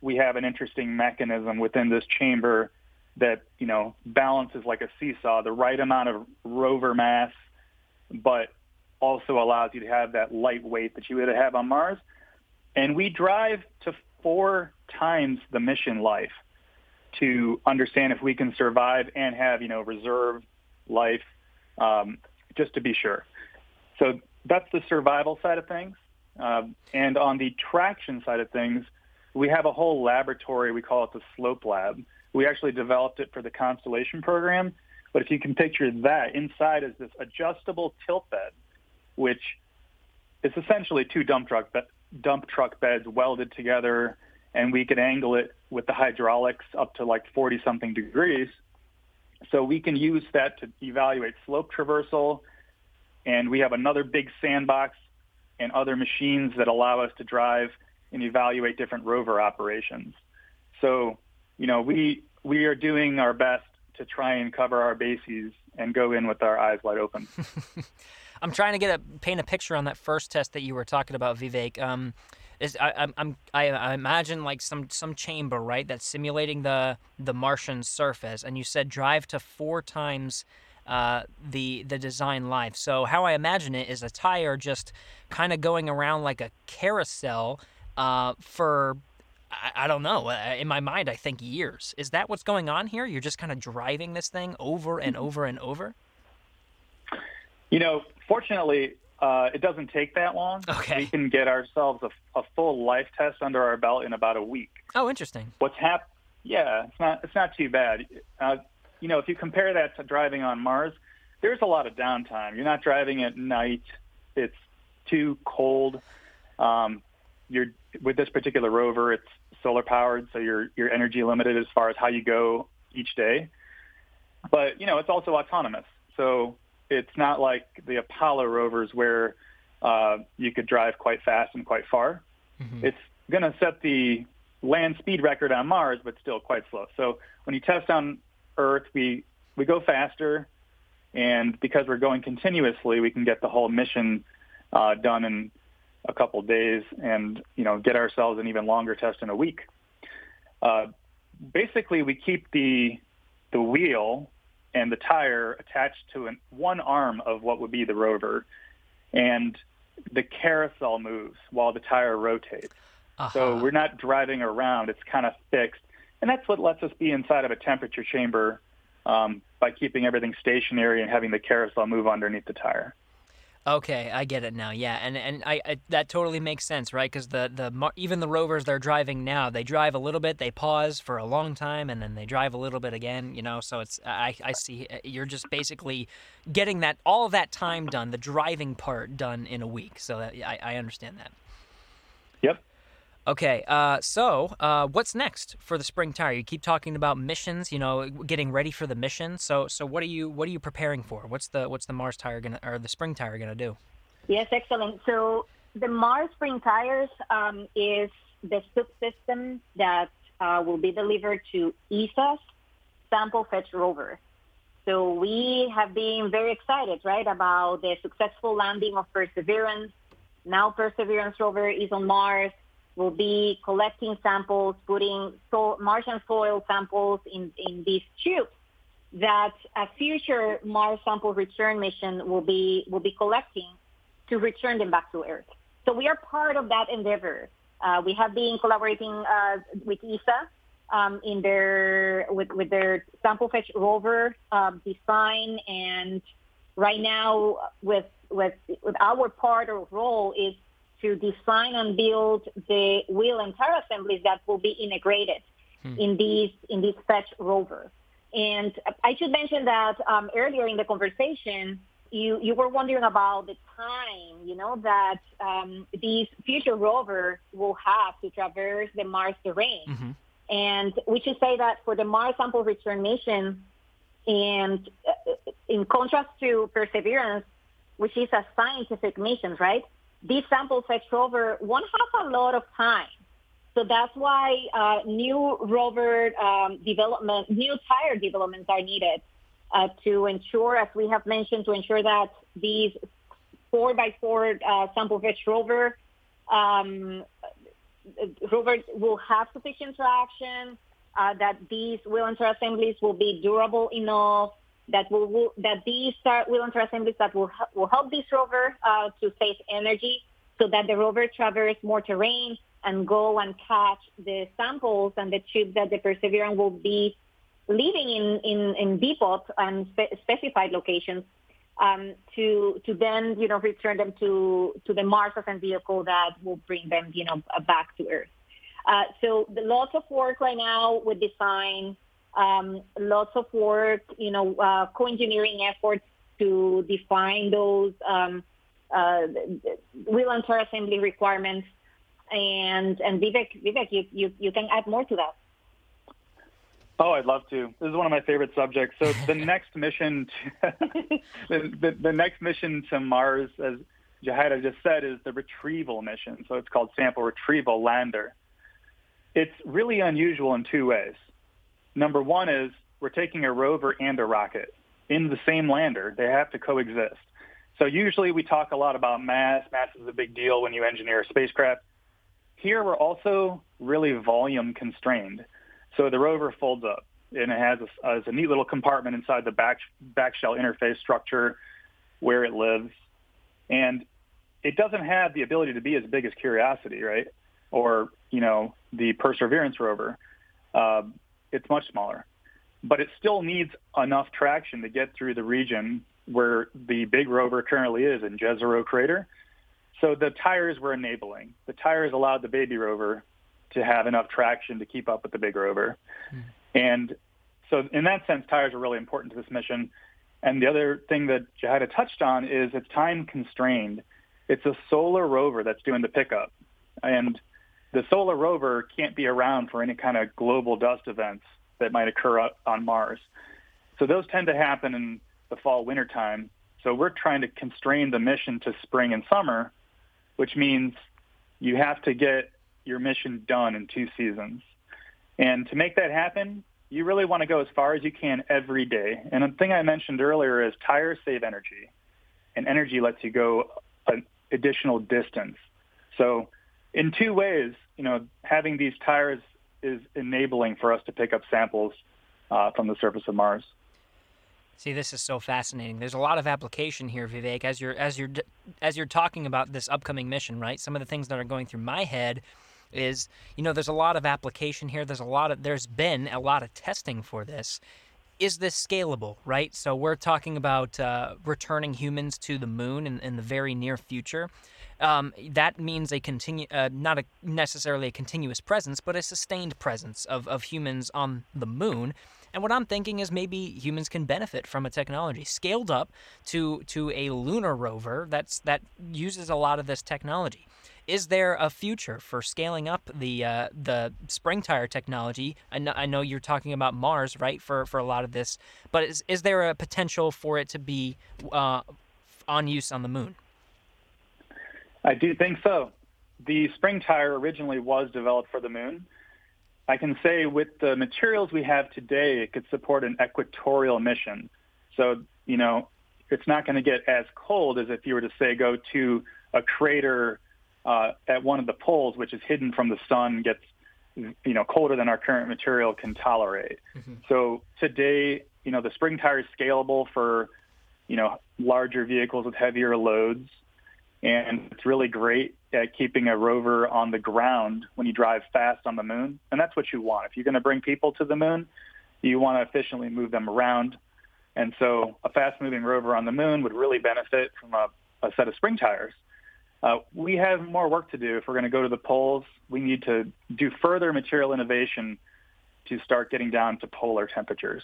B: we have an interesting mechanism within this chamber that you know balances like a seesaw, the right amount of rover mass, but also allows you to have that light weight that you would have on Mars. And we drive to four times the mission life to understand if we can survive and have, you know, reserve life um, just to be sure. So that's the survival side of things. Um, and on the traction side of things, we have a whole laboratory. We call it the Slope Lab. We actually developed it for the Constellation program. But if you can picture that, inside is this adjustable tilt bed which is essentially two dump truck be- dump truck beds welded together, and we can angle it with the hydraulics up to like 40 something degrees. So we can use that to evaluate slope traversal, and we have another big sandbox and other machines that allow us to drive and evaluate different rover operations. So, you know, we we are doing our best to try and cover our bases and go in with our eyes wide open.
A: I'm trying to get a paint a picture on that first test that you were talking about, Vivake. Um, is I, I'm I, I imagine like some some chamber right that's simulating the the Martian surface, and you said drive to four times. Uh, the the design life. So how I imagine it is a tire just kind of going around like a carousel uh, for I, I, don't know. Uh, in my mind, I think years. Is that what's going on here? You're just kind of driving this thing over and mm-hmm. over and over.
B: You know, fortunately, uh, it doesn't take that long.
A: Okay.
B: We can get ourselves a, a, full life test under our belt in about a week.
A: Oh, interesting.
B: What's hap- Yeah, it's not it's not too bad. Uh, you know, if you compare that to driving on Mars, there's a lot of downtime. You're not driving at night. It's too cold. Um, you're with this particular rover. It's solar powered, so your your you're energy limited as far as how you go each day. But you know, it's also autonomous. So it's not like the Apollo rovers where uh, you could drive quite fast and quite far. Mm-hmm. It's going to set the land speed record on Mars, but still quite slow. So when you test on Earth, we we go faster, and because we're going continuously, we can get the whole mission uh, done in a couple days, and you know get ourselves an even longer test in a week. Uh, basically, we keep the the wheel and the tire attached to an, one arm of what would be the rover, and the carousel moves while the tire rotates. Uh-huh. So we're not driving around; it's kind of fixed, and that's what lets us be inside of a temperature chamber um, by keeping everything stationary and having the carousel move underneath the tire.
A: Okay, I get it now. Yeah, and and I, I that totally makes sense, right? Because the the even the rovers they're driving now, they drive a little bit, they pause for a long time, and then they drive a little bit again. You know, so it's I I see uh, you're just basically getting that all that time done, the driving part done in a week. So that, I I understand that.
B: Yep.
A: Okay, uh, so uh, what's next for the spring tire? You keep talking about missions, you know, getting ready for the mission. So, so what are you what are you preparing for? What's the what's the Mars tire gonna or the spring tire gonna do?
C: Yes, excellent. So the Mars spring tires um, is the subsystem that uh, will be delivered to ESA's sample fetch rover. So we have been very excited, right, about the successful landing of Perseverance. Now Perseverance rover is on Mars will be collecting samples, putting Martian soil samples in, in these tubes that a future Mars sample return mission will be will be collecting to return them back to Earth. So we are part of that endeavor. Uh, we have been collaborating uh, with ESA um, in their with, with their sample fetch rover uh, design, and right now with with with our part or role is to design and build the wheel and tire assemblies that will be integrated hmm. in these in these fetch rovers. And I should mention that um, earlier in the conversation, you, you were wondering about the time, you know, that um, these future rovers will have to traverse the Mars terrain. Mm-hmm. And we should say that for the Mars sample return mission, and uh, in contrast to Perseverance, which is a scientific mission, right? these samples fetch rover one have a lot of time. So that's why uh, new rover um, development, new tire developments are needed uh, to ensure, as we have mentioned, to ensure that these four by four uh, sample fetch rover um, rover will have sufficient traction, uh, that these wheel and tire assemblies will be durable enough, that will, will that these are wheel and assemblies that will will help this rover uh, to save energy, so that the rover traverses more terrain and go and catch the samples and the tubes that the Perseverance will be leaving in in, in depot and spe- specified locations um, to to then you know return them to to the Mars Ascent Vehicle that will bring them you know back to Earth. Uh, so the lots of work right now with design um, lots of work, you know, uh, co-engineering efforts to define those um, uh, wheel and tire assembly requirements. And and Vivake, Vivake, you, you, you can add more to that.
B: Oh, I'd love to. This is one of my favorite subjects. So the next mission, to, the, the, next mission to Mars, as Yajaira just said, is the retrieval mission. So it's called Sample Retrieval Lander. It's really unusual in two ways. Number one is we're taking a rover and a rocket in the same lander. They have to coexist. So usually we talk a lot about mass. Mass is a big deal when you engineer a spacecraft. Here we're also really volume constrained. So the rover folds up and it has a, has a neat little compartment inside the back, back shell interface structure where it lives. And it doesn't have the ability to be as big as Curiosity, right? Or, you know, the Perseverance rover. Uh, it's much smaller. But it still needs enough traction to get through the region where the big rover currently is in Jezero Crater. So the tires were enabling. The tires allowed the baby rover to have enough traction to keep up with the big rover. Mm. And so in that sense, tires are really important to this mission. And the other thing that Yajaira touched on is it's time constrained. It's a solar rover that's doing the pickup. And the solar rover can't be around for any kind of global dust events that might occur on Mars. So those tend to happen in the fall winter time. So we're trying to constrain the mission to spring and summer, which means you have to get your mission done in two seasons. And to make that happen, you really want to go as far as you can every day. And the thing I mentioned earlier is tires save energy, and energy lets you go an additional distance. So in two ways, you know, having these tires is enabling for us to pick up samples uh, from the surface of Mars.
A: See, this is so fascinating. There's a lot of application here, Vivake. As you're as you're as you're talking about this upcoming mission, right? Some of the things that are going through my head is, you know, there's a lot of application here. There's a lot of there's been a lot of testing for this is this scalable, right? So we're talking about uh, returning humans to the moon in, in the very near future. Um, that means a continue, uh, not a, necessarily a continuous presence, but a sustained presence of, of humans on the moon. And what I'm thinking is maybe humans can benefit from a technology scaled up to to a lunar rover that's that uses a lot of this technology is there a future for scaling up the uh, the spring tire technology? I know, I know, you're talking about Mars, right, for for a lot of this, but is is there a potential for it to be uh, on use on the moon?
B: I do think so. The spring tire originally was developed for the moon. I can say with the materials we have today, it could support an equatorial mission. So you know, it's not going to get as cold as if you were to say go to a crater uh, at one of the poles, which is hidden from the sun, gets you know colder than our current material can tolerate. Mm-hmm. So today, you know, the spring tire is scalable for you know larger vehicles with heavier loads, and it's really great at keeping a rover on the ground when you drive fast on the moon, and that's what you want. If you're going to bring people to the moon, you want to efficiently move them around. And so a fast moving rover on the moon would really benefit from a, a set of spring tires. Uh, we have more work to do. If we're going to go to the poles, we need to do further material innovation to start getting down to polar temperatures.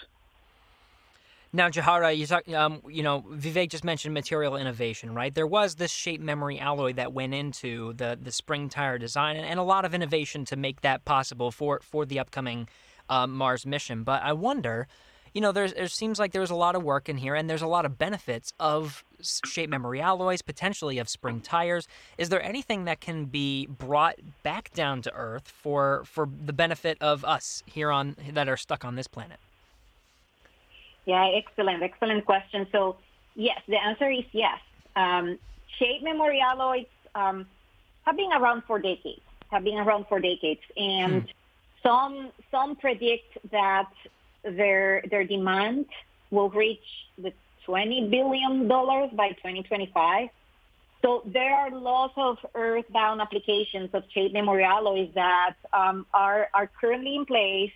A: Now, Yajaira, you, talk, um, you know, Vivake just mentioned material innovation, right? There was this shape memory alloy that went into the the spring tire design, and, and a lot of innovation to make that possible for for the upcoming uh, Mars mission. But I wonder, you know, there's, there seems like there's a lot of work in here and there's a lot of benefits of shape memory alloys, potentially of spring tires. Is there anything that can be brought back down to earth for, for the benefit of us here on that are stuck on this planet?
C: Yeah, excellent, excellent question. So, yes, the answer is yes. Um, shape memory alloys um, have been around for decades, have been around for decades, and hmm. some some predict that their their demand will reach the 20 billion dollars by 2025. So there are lots of earthbound applications of memory alloys that um, are are currently in place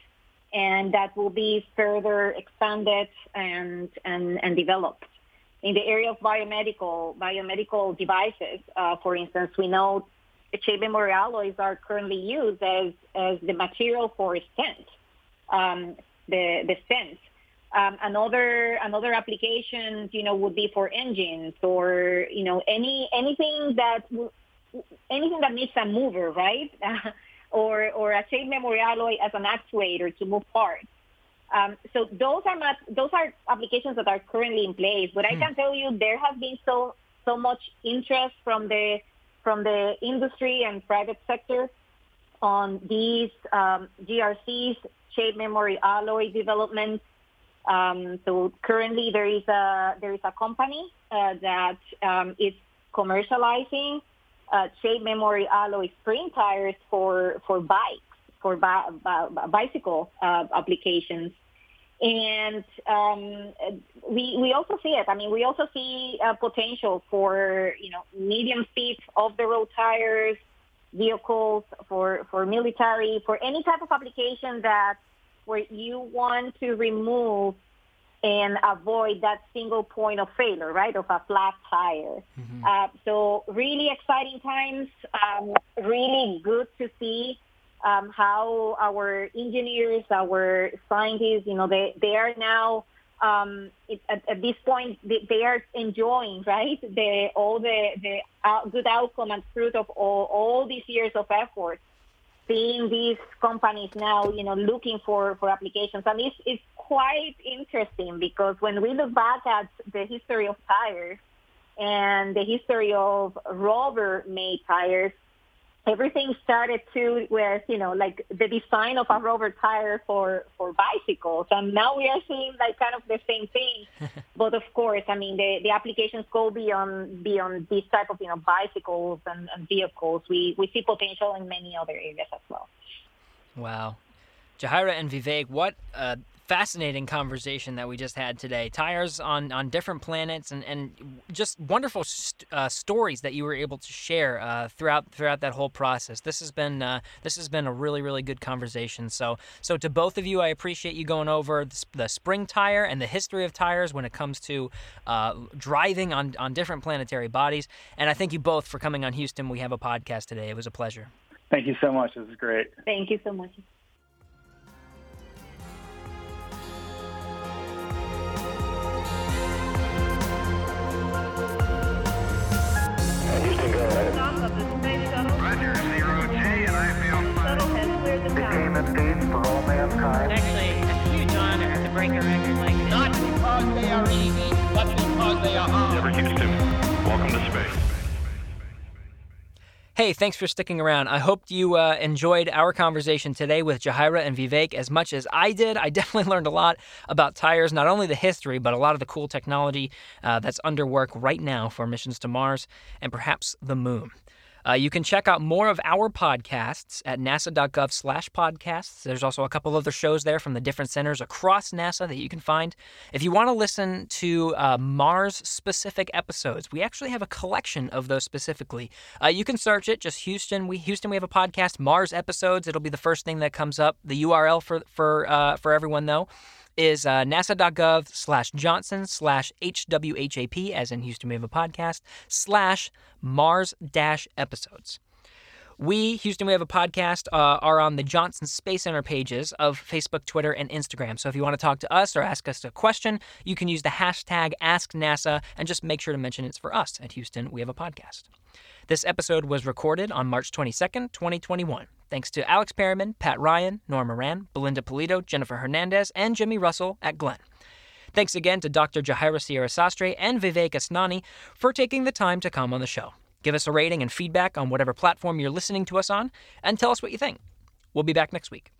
C: and that will be further expanded and and, and developed. In the area of biomedical biomedical devices, uh, for instance, we know memory alloys are currently used as, as the material for stents. Um, the, the sense. Um, another another applications, you know, would be for engines or you know any anything that anything that needs a mover, right? or or a shape memory alloy as an actuator to move parts. Um, so those are not, those are applications that are currently in place. But I hmm. can tell you there has been so so much interest from the from the industry and private sector on these um, GRCs shape memory alloy development. Um, so currently there is a there is a company uh, that um, is commercializing uh, shape memory alloy spring tires for for bikes for bi- bi- bicycle uh, applications. And um, we we also see it. I mean, we also see uh, potential for you know medium speed off the road tires, vehicles, for, for military, for any type of application that where you want to remove and avoid that single point of failure, right, of a flat tire. Mm-hmm. Uh, so really exciting times, um, really good to see um, how our engineers, our scientists, you know, they, they are now – um, it, at, at, this point they, they, are enjoying right the all the the out, uh, good outcome and fruit of all, all these years of effort. Seeing these companies now, you know, looking for for applications, and it's it's quite interesting because when we look back at the history of tires and the history of rubber made tires, everything started too with you know like the design of a rubber tire for for bicycles and now we are seeing like kind of the same thing but of course i mean the, the applications go beyond beyond these type of you know bicycles and, and vehicles we we see potential in many other areas as well
A: wow Yajaira and Vivake, what uh, fascinating conversation that we just had today. Tires on on different planets and and just wonderful st- uh, stories that you were able to share uh, throughout throughout that whole process. This has been uh, this has been a really really good conversation. So so to both of you, I appreciate you going over the, the spring tire and the history of tires when it comes to uh, driving on on different planetary bodies. And I thank you both for coming on Houston. We have a podcast today. It was a pleasure.
B: Thank you so much. This is great.
C: Thank you so much.
A: Hey, thanks for sticking around. I hope you uh, enjoyed our conversation today with Yajaira and Vivake as much as I did. I definitely learned a lot about tires, not only the history, but a lot of the cool technology uh, that's under work right now for missions to Mars and perhaps the moon. Uh, you can check out more of our podcasts at nasa.gov slash podcasts. There's also a couple other shows there from the different centers across NASA that you can find. If you want to listen to uh, Mars specific episodes, we actually have a collection of those specifically. Uh, you can search it, just Houston. We Houston, we have a podcast, Mars episodes. It'll be the first thing that comes up. The URL for for uh, for everyone though is uh, nasa.gov slash johnson slash hwhap, as in Houston We Have a Podcast, slash Mars dash episodes. We, Houston We Have a Podcast, uh, are on the Johnson Space Center pages of Facebook, Twitter, and Instagram. So if you want to talk to us or ask us a question, you can use the hashtag AskNASA and just make sure to mention it's for us at Houston We Have a Podcast. This episode was recorded on March 22nd, 2021. Thanks to Alex Perryman, Pat Ryan, Norah Moran, Belinda Pulido, Jennifer Hernandez, and Jimmy Russell at Glenn. Thanks again to Dr. Yajaira Sierra Sastre and Vivake Asnani for taking the time to come on the show. Give us a rating and feedback on whatever platform you're listening to us on, and tell us what you think. We'll be back next week.